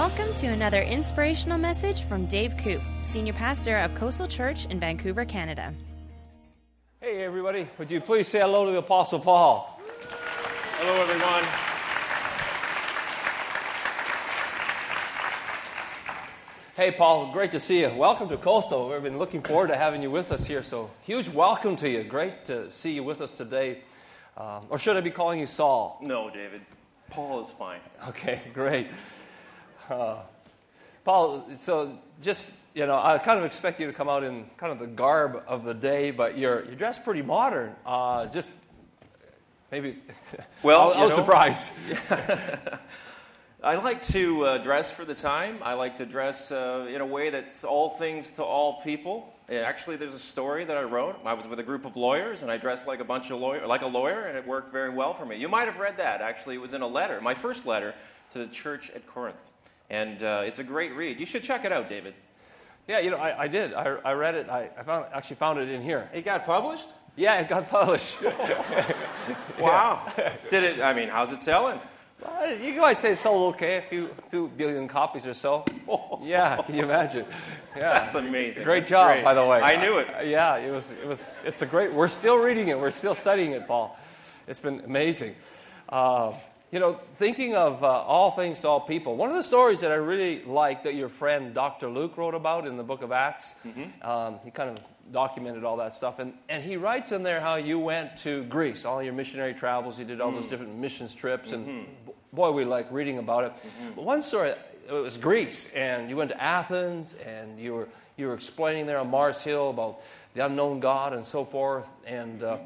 Welcome to another inspirational message from Dave Koop, Senior Pastor of Coastal Church in Vancouver, Canada. Hey, everybody. Would you please say hello to the Apostle Paul? Hello, everyone. Hey, Paul, great to see you. Welcome to Coastal. We've been looking forward to having you with us here. So, huge welcome to you. Great to see you with us today. Um, or should I be calling you Saul? No, David. Paul is fine. Okay, great. Uh, Paul, so just, you know, I kind of expect you to come out in kind of the garb of the day, but you're, you're dressed pretty modern. Uh, just maybe. Well, I, was surprised. I like to uh, dress for the time. I like to dress uh, in a way that's all things to all people. Uh, Actually, there's a story that I wrote. I was with a group of lawyers, and I dressed like a bunch of lawyer, like a lawyer, and it worked very well for me. You might have read that. Actually, it was in a letter, my first letter to the church at Corinth, and uh, it's a great read. You should check it out, David. Yeah, you know, I, I did. I, I read it. I, I found, actually found it in here. It got published. Yeah, it got published. Wow. Did it? I mean, how's it selling? You might say it sold okay, a few, few billion copies or so. Yeah, can you imagine? Yeah, That's amazing. Great That's job, great. by the way. I knew it. Uh, yeah, it was. It was. It's a great. We're still reading it. We're still studying it, Paul. It's been amazing. Uh, you know, thinking of uh, all things to all people. One of the stories that I really like that your friend Dr. Luke wrote about in the Book of Acts. Mm-hmm. Um, he kind of documented all that stuff, and and he writes in there how you went to Greece, all your missionary travels. You did all Mm. those different missions trips, and Mm-hmm. boy, we like reading about it. But one story, it was Greece, and you went to Athens, and you were you were explaining there on Mars Hill about the unknown God and so forth. And uh,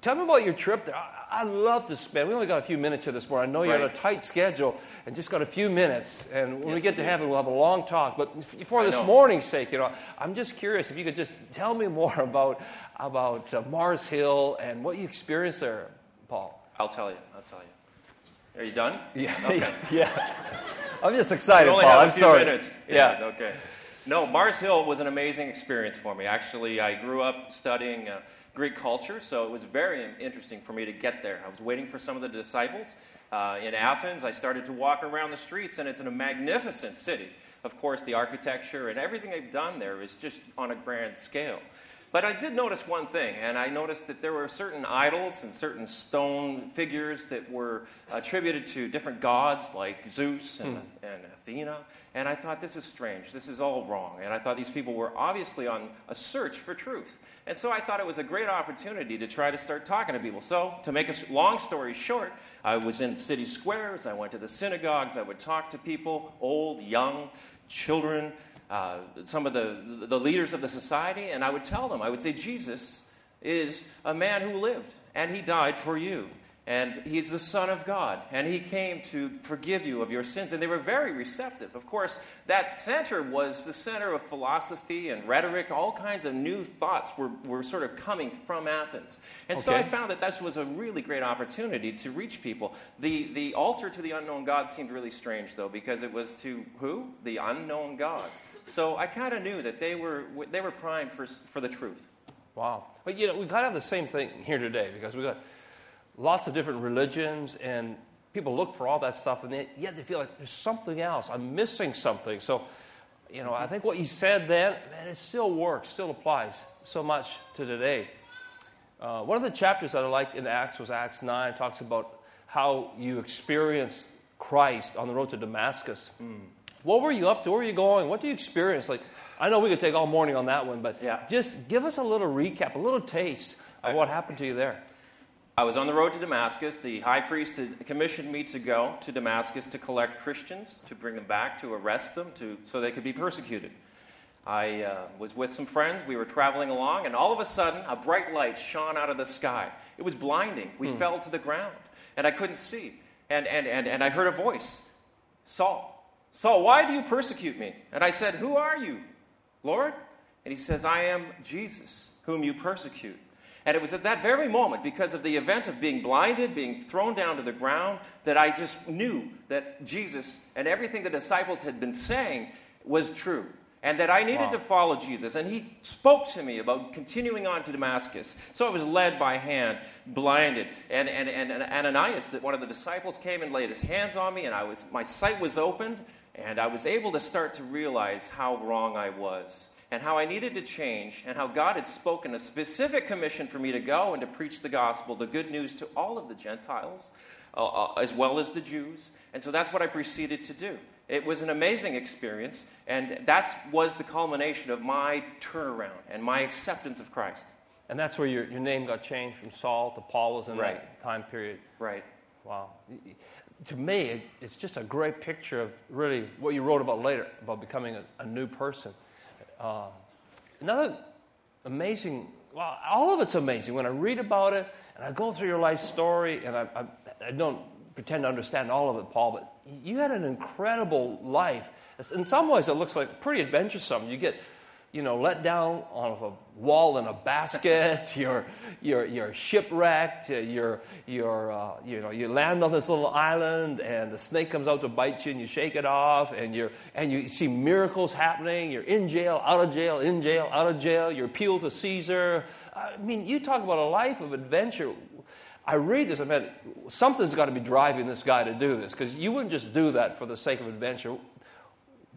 tell me about your trip there. I, I love to spend. We only got a few minutes here this morning. I know you're on a tight schedule, and just got a few minutes. And when we get to heaven, we'll have a long talk. But for this morning's sake, you know, I'm just curious if you could just tell me more about about uh, Mars Hill and what you experienced there, Paul. I'll tell you. I'll tell you. Are you done? Yeah, yeah. I'm just excited, Paul. have I'm sorry. minutes. Yeah. Okay. No, Mars Hill was an amazing experience for me. Actually, I grew up studying uh, Greek culture, so it was very interesting for me to get there. I was waiting for some of the disciples uh, in Athens. I started to walk around the streets, and it's a magnificent city. Of course, the architecture and everything they've done there is just on a grand scale. But I did notice one thing, and I noticed that there were certain idols and certain stone figures that were attributed to different gods like Zeus and, hmm. and Athena. And I thought, this is strange. This is all wrong. And I thought these people were obviously on a search for truth. And so I thought it was a great opportunity to try to start talking to people. So, to make a long story short, I was in city squares, I went to the synagogues, I would talk to people, old, young, children, uh, some of the, the leaders of the society, and I would tell them, I would say, Jesus is a man who lived, and he died for you. And he's the Son of God, and he came to forgive you of your sins. And they were very receptive. Of course, that center was the center of philosophy and rhetoric. All kinds of new thoughts were, were sort of coming from Athens. And so I found that this was a really great opportunity to reach people. The, the altar to the unknown God seemed really strange, though, because it was to who? The unknown God. So I kind of knew that they were, they were primed for, for the truth. Wow. But you know, we kind of have the same thing here today because we got lots of different religions and people look for all that stuff and they, yet they feel like there's something else. I'm missing something. So, you know, I think what you said then, man, it still works, still applies so much to today. Uh, one of the chapters that I liked in Acts was Acts 9. It talks about how you experienced Christ on the road to Damascus. What were you up to? Where were you going? What do you experience? Like, I know we could take all morning on that one, but Yeah. just give us a little recap, a little taste of what happened to you there. I was on the road to Damascus. The high priest had commissioned me to go to Damascus to collect Christians, to bring them back, to arrest them, to, so they could be persecuted. I uh, was with some friends. We were traveling along, and all of a sudden, a bright light shone out of the sky. It was blinding. We fell to the ground, and I couldn't see. And, and, and, and I heard a voice Saul, Saul, why do you persecute me? And I said, Who are you, Lord? And he says, I am Jesus, whom you persecute. And it was at that very moment, because of the event of being blinded, being thrown down to the ground, that I just knew that Jesus and everything the disciples had been saying was true. And that I needed Wow. to follow Jesus. And he spoke to me about continuing on to Damascus. So I was led by hand, blinded. And, and, and, and Ananias, that one of the disciples, came and laid his hands on me, and I was, my sight was opened. And I was able to start to realize how wrong I was and how I needed to change, and how God had spoken a specific commission for me to go and to preach the gospel, the good news to all of the Gentiles, uh, uh, as well as the Jews. And so that's what I proceeded to do. It was an amazing experience, and that was the culmination of my turnaround and my acceptance of Christ. And that's where your, your name got changed from Saul to Paul was in Right. that time period. Right. Wow. To me, it's just a great picture of really what you wrote about later, about becoming a, a new person. Uh, another amazing, well, all of it's amazing. When I read about it and I go through your life story, and I, I, I don't pretend to understand all of it, Paul, but you had an incredible life. In some ways, it looks like pretty adventuresome. You get you know, let down on a wall in a basket. You're, you're, you're shipwrecked. uh, You're, you're, uh, you know, you land on this little island, and the snake comes out to bite you, and you shake it off, and you're, and you see miracles happening. You're in jail, out of jail, in jail, out of jail. You're appealed to Caesar. I mean, you talk about a life of adventure. I read this, I mean, something's got to be driving this guy to do this, because you wouldn't just do that for the sake of adventure.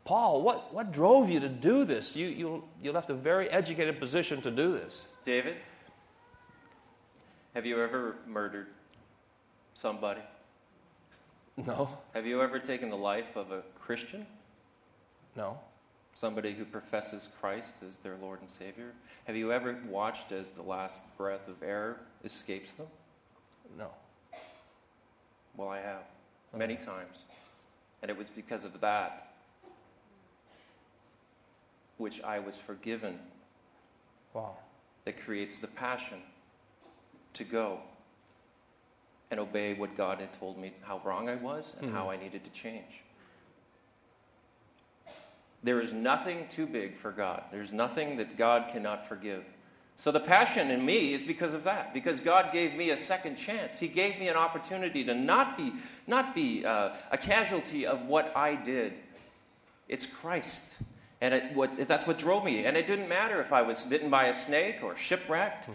Paul, what, what drove you to do this? You, you, you left a very educated position to do this. David, have you ever murdered somebody? No, Have you ever taken the life of a Christian? no, Somebody who professes Christ as their Lord and Savior? Have you ever watched as the last breath of air escapes them? no. Well, I have, many times. And it was because of that which I was forgiven Wow. that creates the passion to go and obey what God had told me how wrong I was and how I needed to change. There is nothing too big for God. There's nothing that God cannot forgive. So the passion in me is because of that, because God gave me a second chance. He gave me an opportunity to not be, not be uh, a casualty of what I did. It's Christ. And it, what, that's what drove me. And it didn't matter if I was bitten by a snake or shipwrecked. Hmm.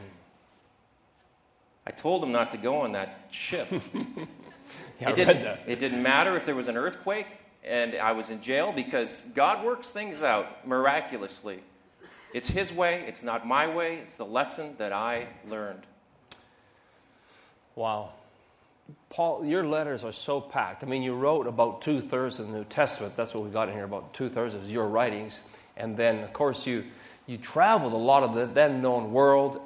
I told him not to go on that ship. Yeah, I it, read didn't, that. it didn't matter if there was an earthquake and I was in jail because God works things out miraculously. It's His way, it's not my way, it's the lesson that I learned. Wow. Paul, your letters are so packed. I mean, you wrote about two thirds of the New Testament. That's what we got in here. About two thirds of your writings, and then, of course, you you traveled a lot of the then known world.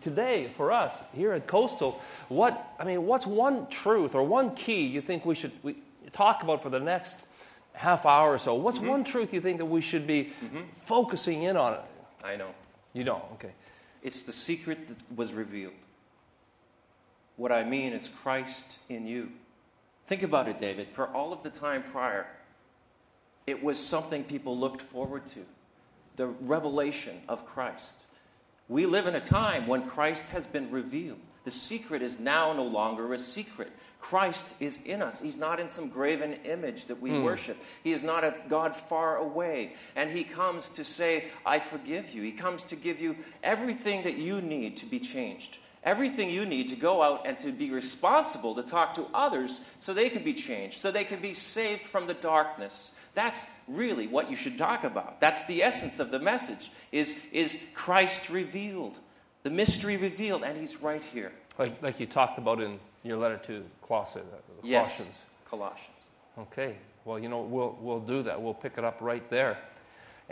Today, for us here at Coastal, what I mean, what's one truth or one key you think we should we talk about for the next half hour or so? What's mm-hmm. one truth you think that we should be mm-hmm. focusing in on? I know. You don't, okay. It's the secret that was revealed. What I mean is Christ in you. Think about it, David. For all of the time prior, it was something people looked forward to the revelation of Christ. We live in a time when Christ has been revealed. The secret is now no longer a secret. Christ is in us. He's not in some graven image that we hmm. worship. He is not a God far away. And He comes to say, I forgive you. He comes to give you everything that you need to be changed. Everything you need to go out and to be responsible to talk to others so they can be changed, so they can be saved from the darkness. That's really what you should talk about. That's the essence of the message is, is Christ revealed, the mystery revealed, and he's right here. Like, like you talked about in your letter to Colossians. uh, Yes, Colossians. Colossians. Okay. Well, you know, we'll, we'll do that. We'll pick it up right there.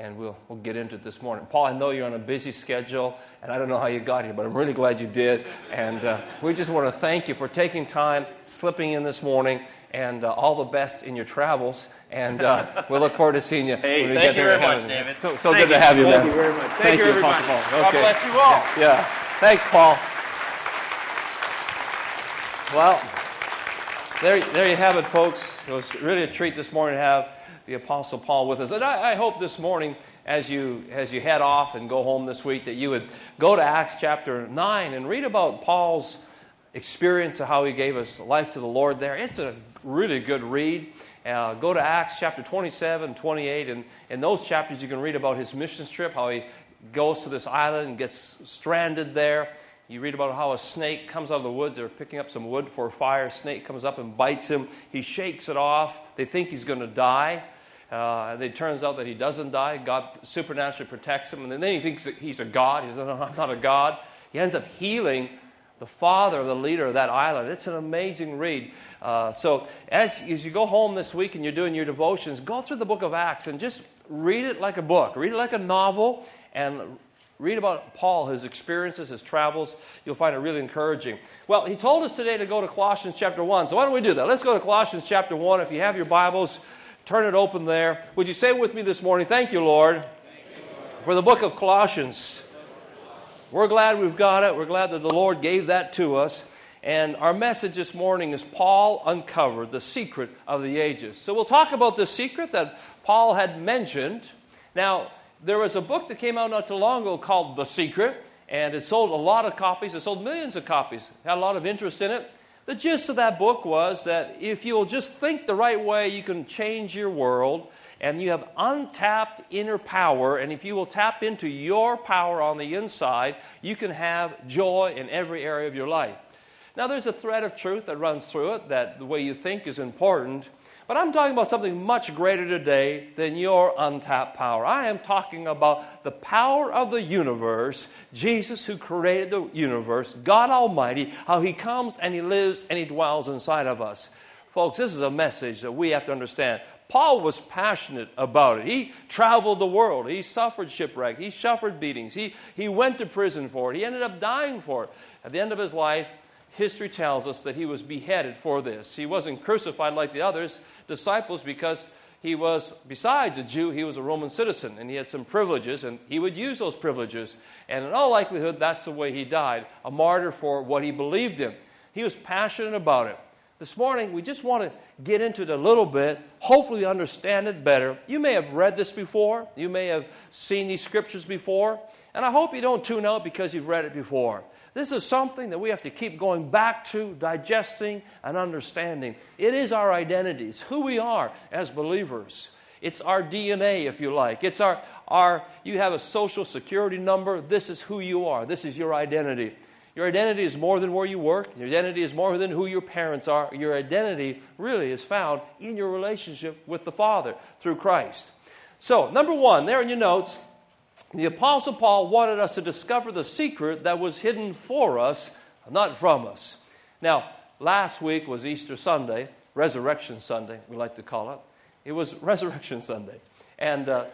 And we'll, we'll get into it this morning. Paul, I know you're on a busy schedule, and I don't know how you got here, but I'm really glad you did. And uh, we just want to thank you for taking time, slipping in this morning, and uh, all the best in your travels. And uh, we look forward to seeing you. Hey, when we thank get you very much. David. So, so Thank good to have you, there. Thank man. you very much. Thank you, Apostle everybody. Paul. God bless you all. Yeah. yeah. Thanks, Paul. Well, there, there you have it, folks. It was really a treat this morning to have the Apostle Paul with us. And I, I hope this morning, as you, as you head off and go home this week, that you would go to Acts chapter 9 and read about Paul's experience of how he gave his life to the Lord there. It's a really good read. Uh, go to Acts chapter 27, 28, and in those chapters you can read about his mission trip, how he goes to this island and gets stranded there. You read about how a snake comes out of the woods. They're picking up some wood for a fire. A snake comes up and bites him. He shakes it off. They think he's going to die. Uh, and it turns out that he doesn't die. God supernaturally protects him. And then he thinks that he's a god. He says, No, I'm not a god. He ends up healing the father, the leader of that island. It's an amazing read. Uh, so, as, as you go home this week and you're doing your devotions, go through the book of Acts and just read it like a book. Read it like a novel and read about Paul, his experiences, his travels. You'll find it really encouraging. Well, he told us today to go to Colossians chapter 1. So, why don't we do that? Let's go to Colossians chapter 1. If you have your Bibles, turn it open there. Would you say with me this morning, Thank you, Lord, Thank you, Lord. for the book of Colossians. We're glad we've got it. We're glad that the Lord gave that to us. And our message this morning is Paul uncovered the secret of the ages. So we'll talk about the secret that Paul had mentioned. Now, there was a book that came out not too long ago called The Secret, and it sold a lot of copies. It sold millions of copies. Had a lot of interest in it. The gist of that book was that if you'll just think the right way, you can change your world and you have untapped inner power. And if you will tap into your power on the inside, you can have joy in every area of your life. Now, there's a thread of truth that runs through it that the way you think is important. But I'm talking about something much greater today than your untapped power. I am talking about the power of the universe, Jesus who created the universe, God Almighty, how He comes and He lives and He dwells inside of us. Folks, this is a message that we have to understand. Paul was passionate about it. He traveled the world. He suffered shipwreck. He suffered beatings. He, he went to prison for it. He ended up dying for it. At the end of his life, history tells us that he was beheaded for this. He wasn't crucified like the others disciples because he was, besides a Jew, he was a Roman citizen and he had some privileges and he would use those privileges. And in all likelihood, that's the way he died a martyr for what he believed in. He was passionate about it. This morning, we just want to get into it a little bit, hopefully, understand it better. You may have read this before, you may have seen these scriptures before, and I hope you don't tune out because you've read it before. This is something that we have to keep going back to, digesting, and understanding. It is our identities, who we are as believers. It's our DNA, if you like. It's our, our, you have a social security number. This is who you are. This is your identity. Your identity is more than where you work. Your identity is more than who your parents are. Your identity really is found in your relationship with the Father through Christ. So, number one, there in your notes, the Apostle Paul wanted us to discover the secret that was hidden for us, not from us. Now, last week was Easter Sunday, Resurrection Sunday, we like to call it. It was Resurrection Sunday. And uh,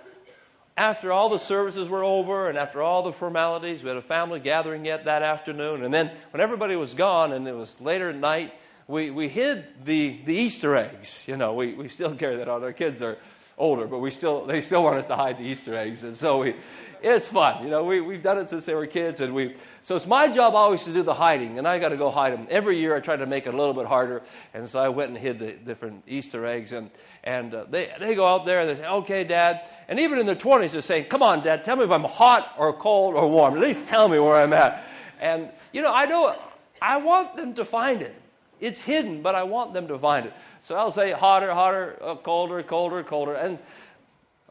after all the services were over and after all the formalities, we had a family gathering yet that afternoon. And then when everybody was gone and it was later at night, we, we hid the, the Easter eggs. You know, we, we still carry that on. Our kids are older, but we still, they still want us to hide the Easter eggs. And so we, it's fun. You know, we, we've done it since they were kids. And we, so it's my job always to do the hiding, and I got to go hide them. Every year I try to make it a little bit harder. And so I went and hid the different Easter eggs. And, and uh, they, they go out there and they say, okay, Dad. And even in their 20s, they're saying, come on, Dad, tell me if I'm hot or cold or warm. At least tell me where I'm at. And, you know, I know, I want them to find it. It's hidden, but I want them to find it. So I'll say hotter, hotter, uh, colder, colder, colder. And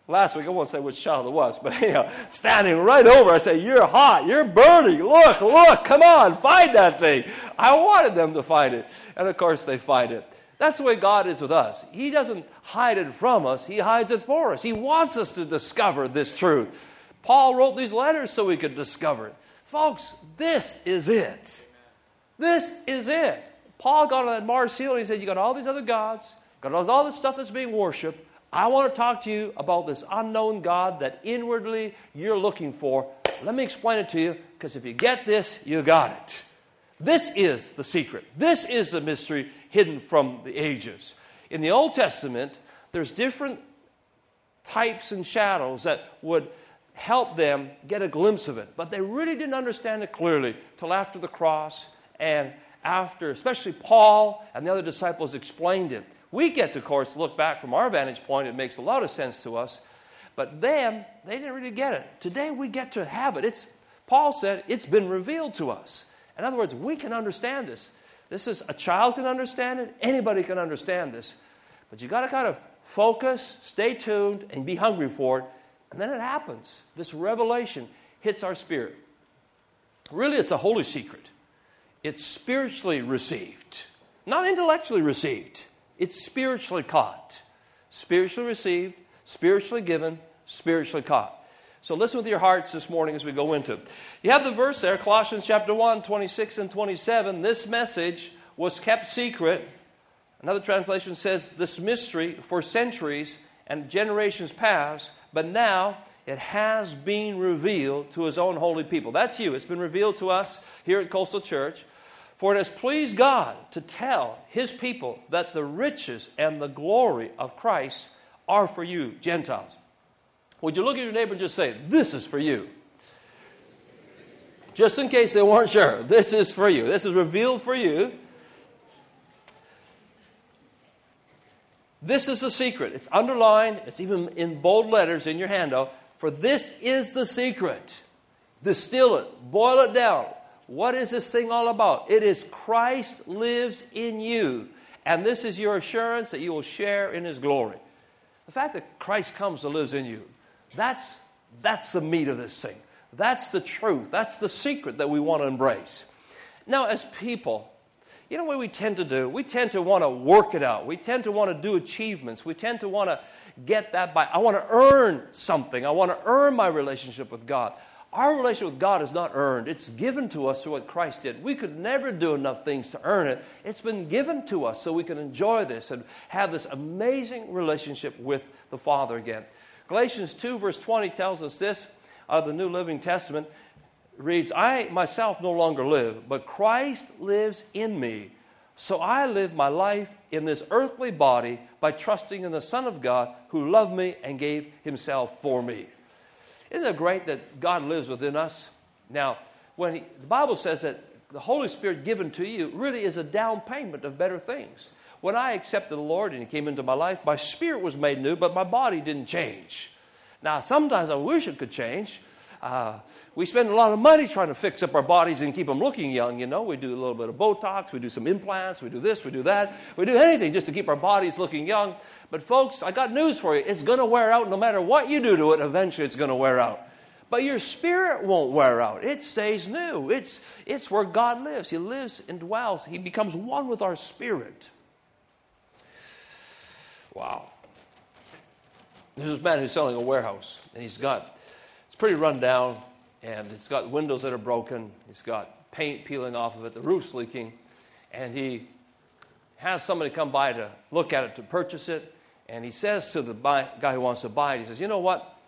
last week, I won't say which child it was, but you know, standing right over, I say, You're hot, you're burning, look, look, come on, find that thing. I wanted them to find it. And of course, they find it. That's the way God is with us. He doesn't hide it from us, He hides it for us. He wants us to discover this truth. Paul wrote these letters so we could discover it. Folks, this is it. This is it. Paul got on that Mars Hill and he said, You got all these other gods, got all this stuff that's being worshiped. I want to talk to you about this unknown God that inwardly you're looking for. Let me explain it to you because if you get this, you got it. This is the secret. This is the mystery hidden from the ages. In the Old Testament, there's different types and shadows that would help them get a glimpse of it, but they really didn't understand it clearly till after the cross and after, especially Paul and the other disciples explained it. We get to, of course, look back from our vantage point. It makes a lot of sense to us. But then, they didn't really get it. Today, we get to have it. It's, Paul said, it's been revealed to us. In other words, we can understand this. This is a child can understand it, anybody can understand this. But you got to kind of focus, stay tuned, and be hungry for it. And then it happens. This revelation hits our spirit. Really, it's a holy secret. It's spiritually received, not intellectually received. It's spiritually caught. Spiritually received, spiritually given, spiritually caught. So listen with your hearts this morning as we go into it. You have the verse there, Colossians chapter 1, 26 and 27. This message was kept secret. Another translation says, This mystery for centuries and generations past, but now it has been revealed to his own holy people. That's you. It's been revealed to us here at Coastal Church. For it has pleased God to tell his people that the riches and the glory of Christ are for you, Gentiles. Would you look at your neighbor and just say, This is for you? Just in case they weren't sure, this is for you. This is revealed for you. This is a secret. It's underlined, it's even in bold letters in your handout. For this is the secret. Distill it, boil it down. What is this thing all about? It is Christ lives in you. And this is your assurance that you will share in his glory. The fact that Christ comes and lives in you, that's, that's the meat of this thing. That's the truth. That's the secret that we want to embrace. Now, as people, you know what we tend to do? We tend to want to work it out. We tend to want to do achievements. We tend to want to get that by, I want to earn something. I want to earn my relationship with God. Our relationship with God is not earned, it's given to us through what Christ did. We could never do enough things to earn it. It's been given to us so we can enjoy this and have this amazing relationship with the Father again. Galatians 2, verse 20 tells us this of the New Living Testament reads, I myself no longer live, but Christ lives in me. So I live my life in this earthly body by trusting in the Son of God who loved me and gave himself for me. Isn't it great that God lives within us? Now, when he, the Bible says that the Holy Spirit given to you really is a down payment of better things. When I accepted the Lord and He came into my life, my spirit was made new, but my body didn't change. Now, sometimes I wish it could change, uh, we spend a lot of money trying to fix up our bodies and keep them looking young. You know, we do a little bit of Botox, we do some implants, we do this, we do that. We do anything just to keep our bodies looking young. But, folks, I got news for you. It's going to wear out no matter what you do to it. Eventually, it's going to wear out. But your spirit won't wear out. It stays new. It's, it's where God lives. He lives and dwells. He becomes one with our spirit. Wow. This is a man who's selling a warehouse, and he's got it's pretty run down, and it's got windows that are broken. It's got paint peeling off of it. The roof's leaking. And he has somebody come by to look at it to purchase it. And he says to the buy, guy who wants to buy it, he says, You know what?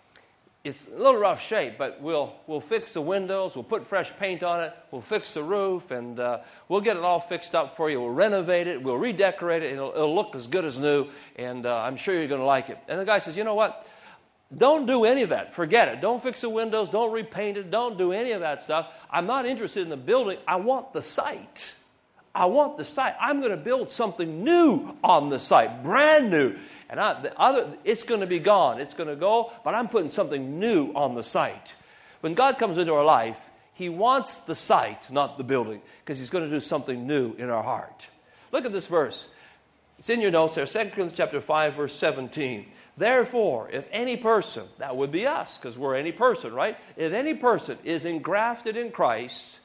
It's a little rough shape, but we'll, we'll fix the windows, we'll put fresh paint on it, we'll fix the roof, and uh, we'll get it all fixed up for you. We'll renovate it, we'll redecorate it, it'll, it'll look as good as new, and uh, I'm sure you're going to like it. And the guy says, You know what? Don't do any of that. Forget it. Don't fix the windows. Don't repaint it. Don't do any of that stuff. I'm not interested in the building. I want the site. I want the site. I'm going to build something new on the site, brand new. And I, the other, it's going to be gone. It's going to go, but I'm putting something new on the site. When God comes into our life, He wants the site, not the building, because He's going to do something new in our heart. Look at this verse. It's in your notes there, 2 Corinthians chapter 5, verse 17. Therefore, if any person, that would be us, because we're any person, right? If any person is engrafted in Christ,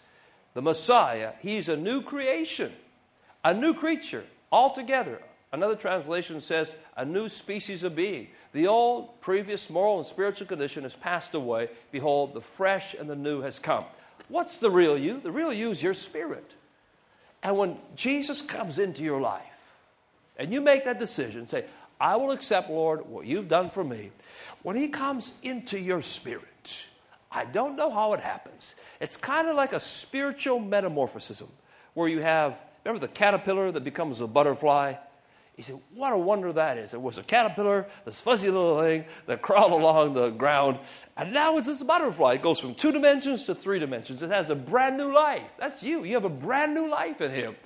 the Messiah, he's a new creation, a new creature altogether. Another translation says, a new species of being. The old, previous moral and spiritual condition has passed away. Behold, the fresh and the new has come. What's the real you? The real you is your spirit. And when Jesus comes into your life, and you make that decision, say, I will accept, Lord, what you've done for me. When He comes into your spirit, I don't know how it happens. It's kind of like a spiritual metamorphosis where you have, remember the caterpillar that becomes a butterfly? He said, What a wonder that is. It was a caterpillar, this fuzzy little thing that crawled along the ground, and now it's this butterfly. It goes from two dimensions to three dimensions. It has a brand new life. That's you. You have a brand new life in Him.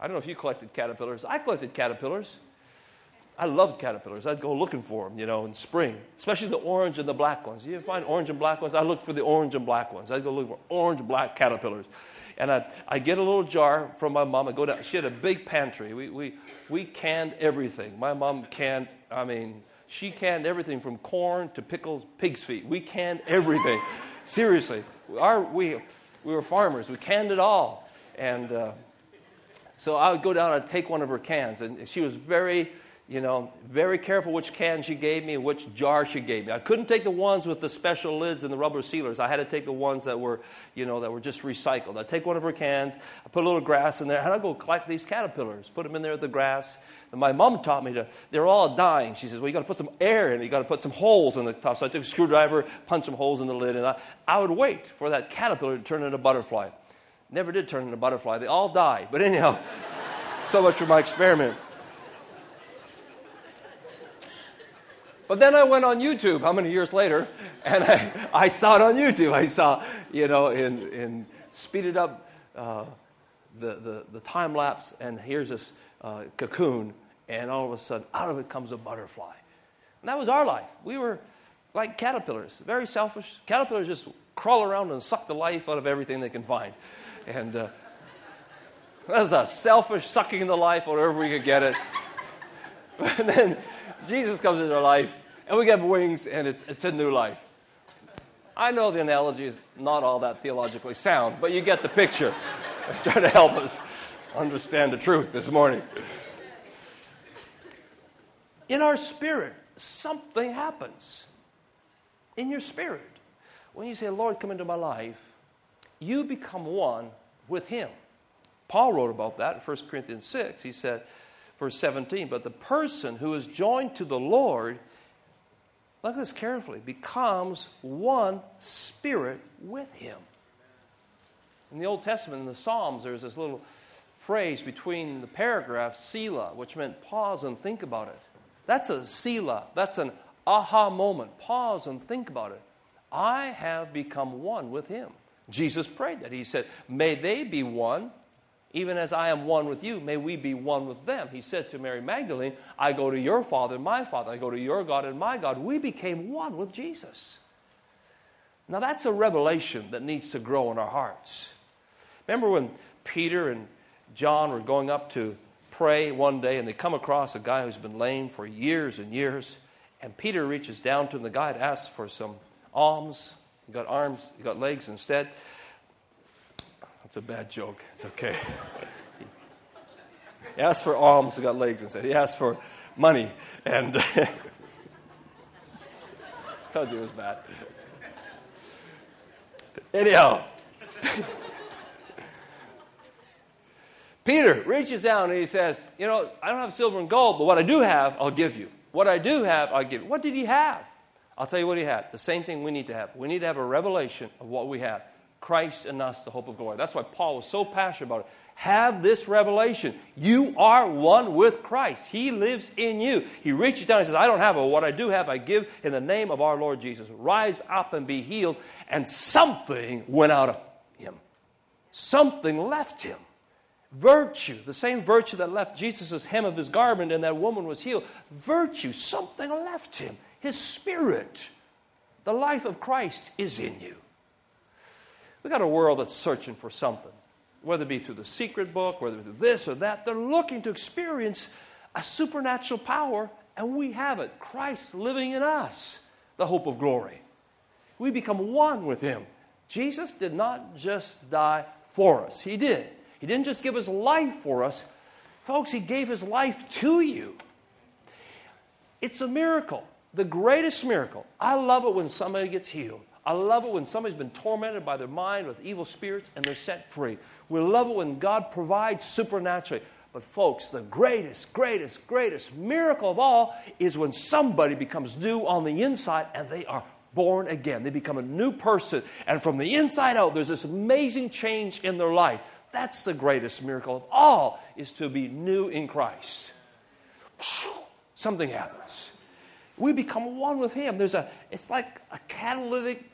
I don't know if you collected caterpillars. I collected caterpillars. I loved caterpillars. I'd go looking for them, you know, in spring, especially the orange and the black ones. You find orange and black ones? I look for the orange and black ones. I'd go look for orange black caterpillars. And I I get a little jar from my mom. I go down. She had a big pantry. We, we, we canned everything. My mom canned, I mean, she canned everything from corn to pickles, pig's feet. We canned everything. Seriously. Our, we, we were farmers. We canned it all. And uh, so I would go down and take one of her cans. And she was very you know, very careful which can she gave me and which jar she gave me. I couldn't take the ones with the special lids and the rubber sealers. I had to take the ones that were, you know, that were just recycled. I'd take one of her cans, I put a little grass in there, and I'd go collect these caterpillars, put them in there with the grass. And my mom taught me to, they're all dying. She says, well, you got to put some air in it. You got to put some holes in the top. So I took a screwdriver, punched some holes in the lid, and I, I would wait for that caterpillar to turn into a butterfly. Never did turn into a butterfly. They all died. But anyhow, so much for my experiment. But then I went on YouTube, how many years later, and I, I saw it on YouTube. I saw, you know, in, in speeded up uh, the, the, the, time lapse, and here's this uh, cocoon, and all of a sudden, out of it comes a butterfly. And that was our life. We were like caterpillars, very selfish. Caterpillars just crawl around and suck the life out of everything they can find. And uh, that's a selfish sucking the life wherever we could get it. and then Jesus comes into our life, and we get wings, and it's, it's a new life. I know the analogy is not all that theologically sound, but you get the picture. trying to help us understand the truth this morning. In our spirit, something happens. In your spirit. When you say, Lord, come into my life, you become one with Him. Paul wrote about that in 1 Corinthians 6. He said, verse 17. But the person who is joined to the Lord, look at this carefully, becomes one spirit with him. In the Old Testament, in the Psalms, there's this little phrase between the paragraphs, Selah, which meant pause and think about it. That's a Selah. That's an aha moment. Pause and think about it. I have become one with him. Jesus prayed that. He said, May they be one even as I am one with you, may we be one with them. He said to Mary Magdalene, I go to your Father and my Father. I go to your God and my God. We became one with Jesus. Now, that's a revelation that needs to grow in our hearts. Remember when Peter and John were going up to pray one day and they come across a guy who's been lame for years and years. And Peter reaches down to him. The guy asked for some alms. He got arms, he got legs instead. That's a bad joke. It's okay. he asked for alms, he got legs instead. He asked for money, and told you it was bad. Anyhow, Peter reaches down and he says, You know, I don't have silver and gold, but what I do have, I'll give you. What I do have, I'll give you. What did he have? I'll tell you what he had. The same thing we need to have. We need to have a revelation of what we have. Christ in us, the hope of glory. That's why Paul was so passionate about it. Have this revelation. You are one with Christ. He lives in you. He reaches down and says, I don't have, but what I do have, I give in the name of our Lord Jesus. Rise up and be healed. And something went out of him. Something left him. Virtue, the same virtue that left Jesus' hem of his garment and that woman was healed. Virtue, something left him. His spirit. The life of Christ is in you. We've got a world that's searching for something, whether it be through the secret book, whether through this or that. They're looking to experience a supernatural power, and we have it Christ living in us, the hope of glory. We become one with Him. Jesus did not just die for us, He did. He didn't just give His life for us, folks, He gave His life to you. It's a miracle, the greatest miracle. I love it when somebody gets healed. I love it when somebody's been tormented by their mind with evil spirits and they're set free. We love it when God provides supernaturally. But, folks, the greatest, greatest, greatest miracle of all is when somebody becomes new on the inside and they are born again. They become a new person. And from the inside out, there's this amazing change in their life. That's the greatest miracle of all, is to be new in Christ. Something happens. We become one with Him. There's a, it's like a catalytic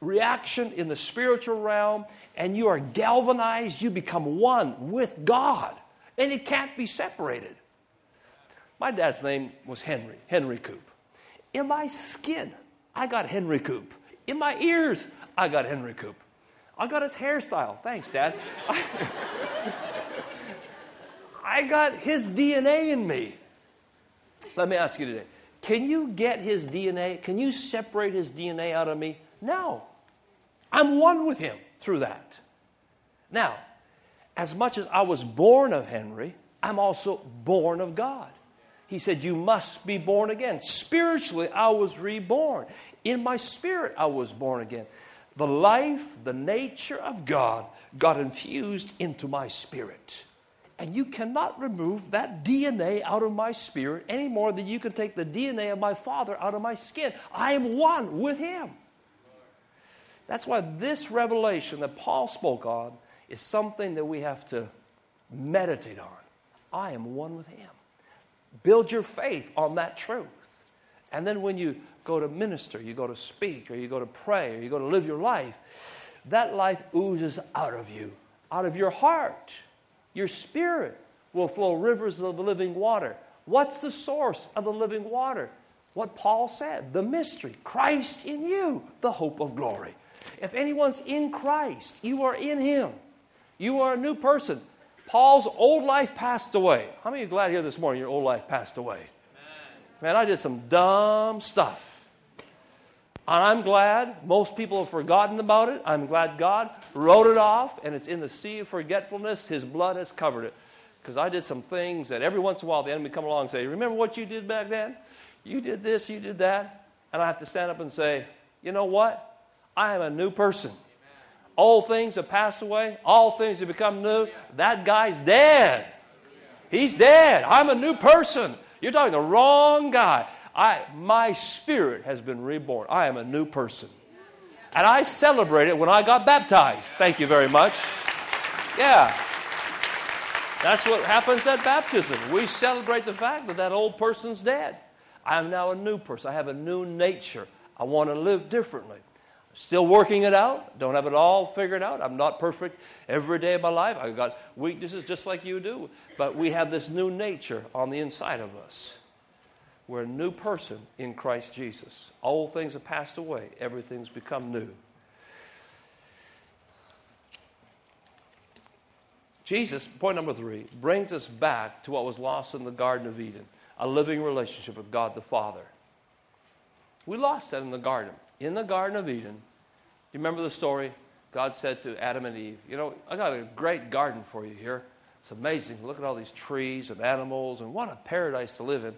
reaction in the spiritual realm, and you are galvanized, you become one with God. And it can't be separated. My dad's name was Henry, Henry Koop. In my skin, I got Henry Koop. In my ears, I got Henry Koop. I got his hairstyle. Thanks, Dad. I got his DNA in me. Let me ask you today can you get his DNA? Can you separate his DNA out of me? No. I'm one with him. through that. Now, as much as I was born of Henry, I'm also born of God. He said, You must be born again. Spiritually, I was reborn. In my spirit, I was born again. The life, the nature of God got infused into my spirit. And you cannot remove that DNA out of my spirit any more than you can take the DNA of my father out of my skin. I am one with him. That's why this revelation that Paul spoke on is something that we have to meditate on. I am one with him. Build your faith on that truth. And then when you go to minister, you go to speak, or you go to pray, or you go to live your life, that life oozes out of you, out of your heart. Your spirit will flow rivers of the living water. What's the source of the living water? What Paul said the mystery Christ in you, the hope of glory. If anyone's in Christ, you are in him. You are a new person. Paul's old life passed away. How many of you glad here this morning your old life passed away? Man, I did some dumb stuff. And I'm glad most people have forgotten about it. I'm glad God wrote it off and it's in the sea of forgetfulness. His blood has covered it. Because I did some things that every once in a while the enemy come along and say, Remember what you did back then? You did this, you did that. And I have to stand up and say, You know what? I am a new person. All things have passed away, all things have become new. That guy's dead. He's dead. I'm a new person. You're talking the wrong guy. I, my spirit has been reborn. I am a new person. And I celebrated when I got baptized. Thank you very much. Yeah. That's what happens at baptism. We celebrate the fact that that old person's dead. I am now a new person. I have a new nature. I want to live differently. Still working it out. Don't have it all figured out. I'm not perfect every day of my life. I've got weaknesses just like you do. But we have this new nature on the inside of us. We're a new person in Christ Jesus. Old things have passed away, everything's become new. Jesus, point number three, brings us back to what was lost in the Garden of Eden a living relationship with God the Father. We lost that in the garden. In the Garden of Eden, you remember the story? God said to Adam and Eve, You know, I got a great garden for you here. It's amazing. Look at all these trees and animals, and what a paradise to live in.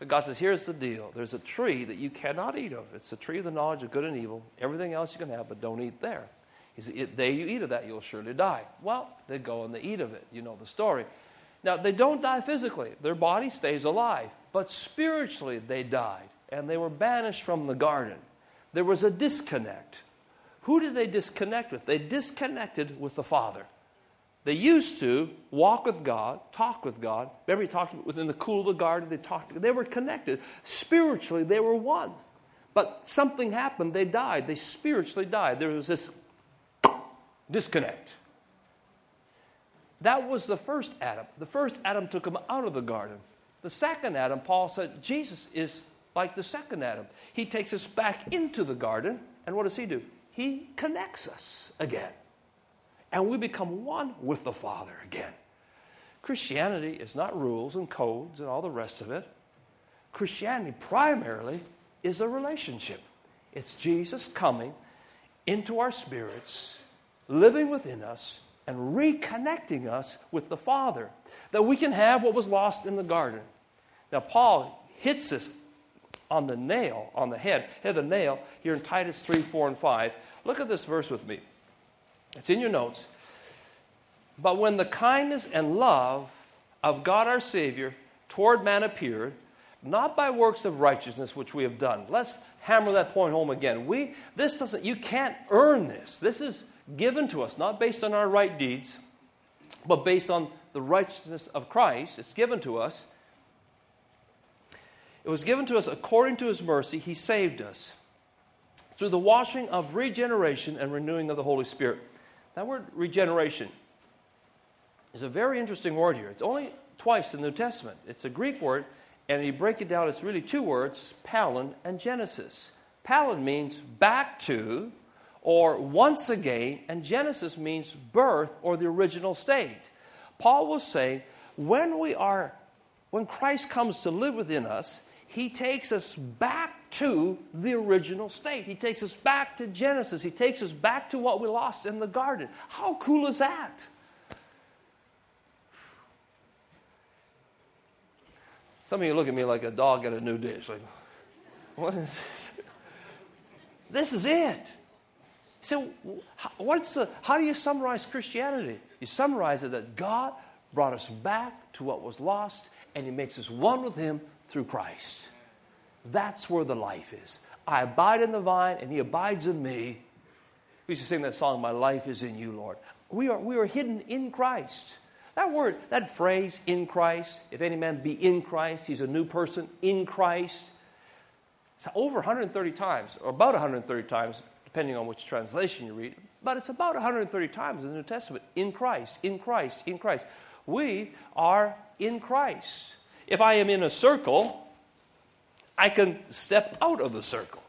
But God says, here's the deal. There's a tree that you cannot eat of. It's the tree of the knowledge of good and evil. Everything else you can have, but don't eat there. He said, the day you eat of that, you'll surely die. Well, they go and they eat of it. You know the story. Now, they don't die physically. Their body stays alive. But spiritually, they died. And they were banished from the garden. There was a disconnect. Who did they disconnect with? They disconnected with the Father. They used to walk with God, talk with God. Remember, he talked within the cool of the garden. They talked. They were connected spiritually. They were one. But something happened. They died. They spiritually died. There was this disconnect. That was the first Adam. The first Adam took him out of the garden. The second Adam, Paul said, Jesus is like the second Adam. He takes us back into the garden, and what does he do? He connects us again and we become one with the Father again. Christianity is not rules and codes and all the rest of it. Christianity primarily is a relationship. It's Jesus coming into our spirits, living within us, and reconnecting us with the Father, that we can have what was lost in the garden. Now, Paul hits us on the nail, on the head, head of the nail, here in Titus 3, 4, and 5. Look at this verse with me. It's in your notes. But when the kindness and love of God our Savior toward man appeared, not by works of righteousness which we have done. Let's hammer that point home again. We this doesn't you can't earn this. This is given to us not based on our right deeds, but based on the righteousness of Christ. It's given to us. It was given to us according to his mercy. He saved us through the washing of regeneration and renewing of the Holy Spirit. That word regeneration is a very interesting word here. It's only twice in the New Testament. It's a Greek word, and you break it down, it's really two words palin and genesis. Palin means back to or once again, and Genesis means birth or the original state. Paul was saying when we are, when Christ comes to live within us, he takes us back to the original state. He takes us back to Genesis. He takes us back to what we lost in the garden. How cool is that? Some of you look at me like a dog at a new dish. Like, what is this? This is it. So, what's the, how do you summarize Christianity? You summarize it that God brought us back to what was lost, and He makes us one with Him through Christ. That's where the life is. I abide in the vine, and He abides in me. We used to sing that song, My life is in you, Lord. We are, we are hidden in Christ. That word, that phrase, in Christ, if any man be in Christ, he's a new person in Christ. It's over 130 times, or about 130 times, depending on which translation you read, but it's about 130 times in the New Testament in Christ, in Christ, in Christ. We are in Christ. If I am in a circle, I can step out of the circle.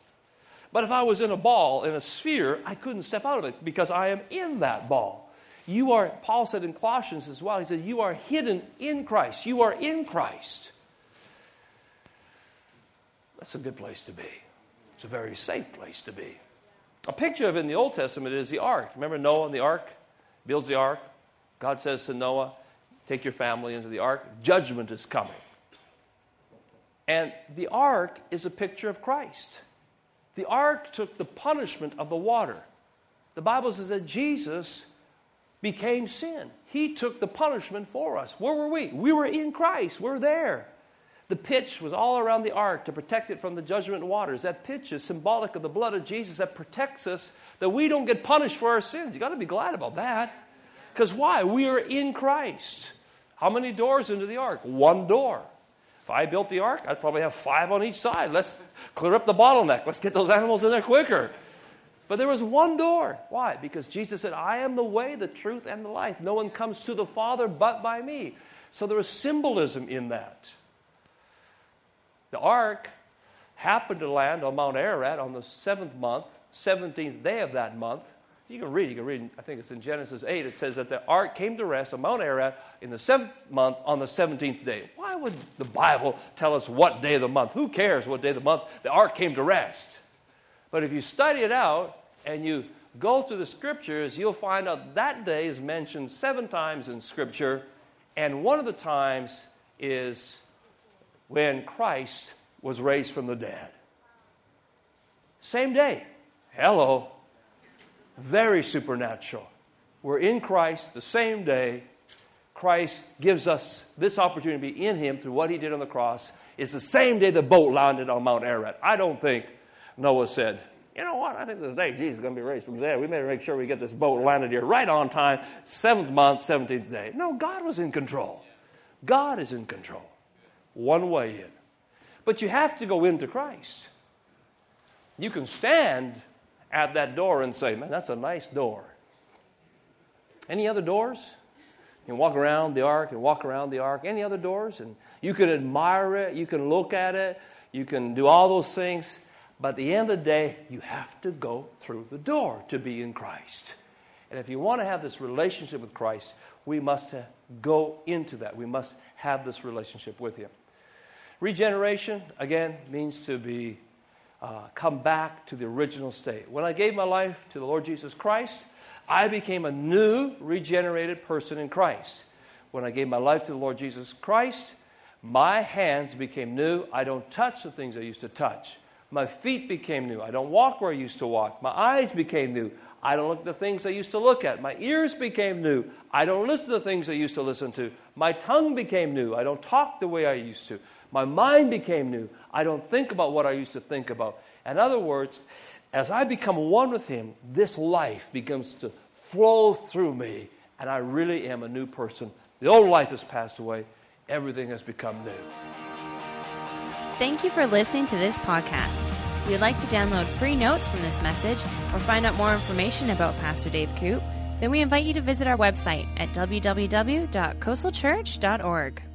But if I was in a ball, in a sphere, I couldn't step out of it because I am in that ball. You are, Paul said in Colossians as well, he said, You are hidden in Christ. You are in Christ. That's a good place to be. It's a very safe place to be. A picture of it in the Old Testament is the ark. Remember Noah and the ark? Builds the ark. God says to Noah, Take your family into the ark. Judgment is coming. And the ark is a picture of Christ. The ark took the punishment of the water. The Bible says that Jesus became sin. He took the punishment for us. Where were we? We were in Christ. We're there. The pitch was all around the ark to protect it from the judgment waters. That pitch is symbolic of the blood of Jesus that protects us, that we don't get punished for our sins. You got to be glad about that. Because why? We are in Christ. How many doors into the ark? One door. If I built the ark, I'd probably have five on each side. Let's clear up the bottleneck. Let's get those animals in there quicker. But there was one door. Why? Because Jesus said, I am the way, the truth, and the life. No one comes to the Father but by me. So there was symbolism in that. The ark happened to land on Mount Ararat on the seventh month, 17th day of that month. You can read, you can read, I think it's in Genesis 8, it says that the ark came to rest on Mount Ararat in the seventh month on the 17th day. Why would the Bible tell us what day of the month? Who cares what day of the month the ark came to rest? But if you study it out, and you go through the scriptures, you'll find out that day is mentioned seven times in scripture, and one of the times is when Christ was raised from the dead. Same day. Hello. Very supernatural. We're in Christ the same day. Christ gives us this opportunity to be in Him through what He did on the cross. It's the same day the boat landed on Mount Ararat. I don't think Noah said, you know what? I think this day Jesus is going to be raised from the dead. We better make sure we get this boat landed here right on time, seventh month, 17th day. No, God was in control. God is in control. One way in. But you have to go into Christ. You can stand at that door and say, man, that's a nice door. Any other doors? You can walk around the ark and walk around the ark. Any other doors? And you can admire it, you can look at it, you can do all those things. But at the end of the day, you have to go through the door to be in Christ. And if you want to have this relationship with Christ, we must go into that. We must have this relationship with Him. Regeneration, again, means to be uh, come back to the original state. When I gave my life to the Lord Jesus Christ, I became a new, regenerated person in Christ. When I gave my life to the Lord Jesus Christ, my hands became new. I don't touch the things I used to touch. My feet became new. I don't walk where I used to walk. My eyes became new. I don't look at the things I used to look at. My ears became new. I don't listen to the things I used to listen to. My tongue became new. I don't talk the way I used to. My mind became new. I don't think about what I used to think about. In other words, as I become one with Him, this life begins to flow through me, and I really am a new person. The old life has passed away, everything has become new. Thank you for listening to this podcast. If you'd like to download free notes from this message or find out more information about Pastor Dave Koop, then we invite you to visit our website at www.coastalchurch.org.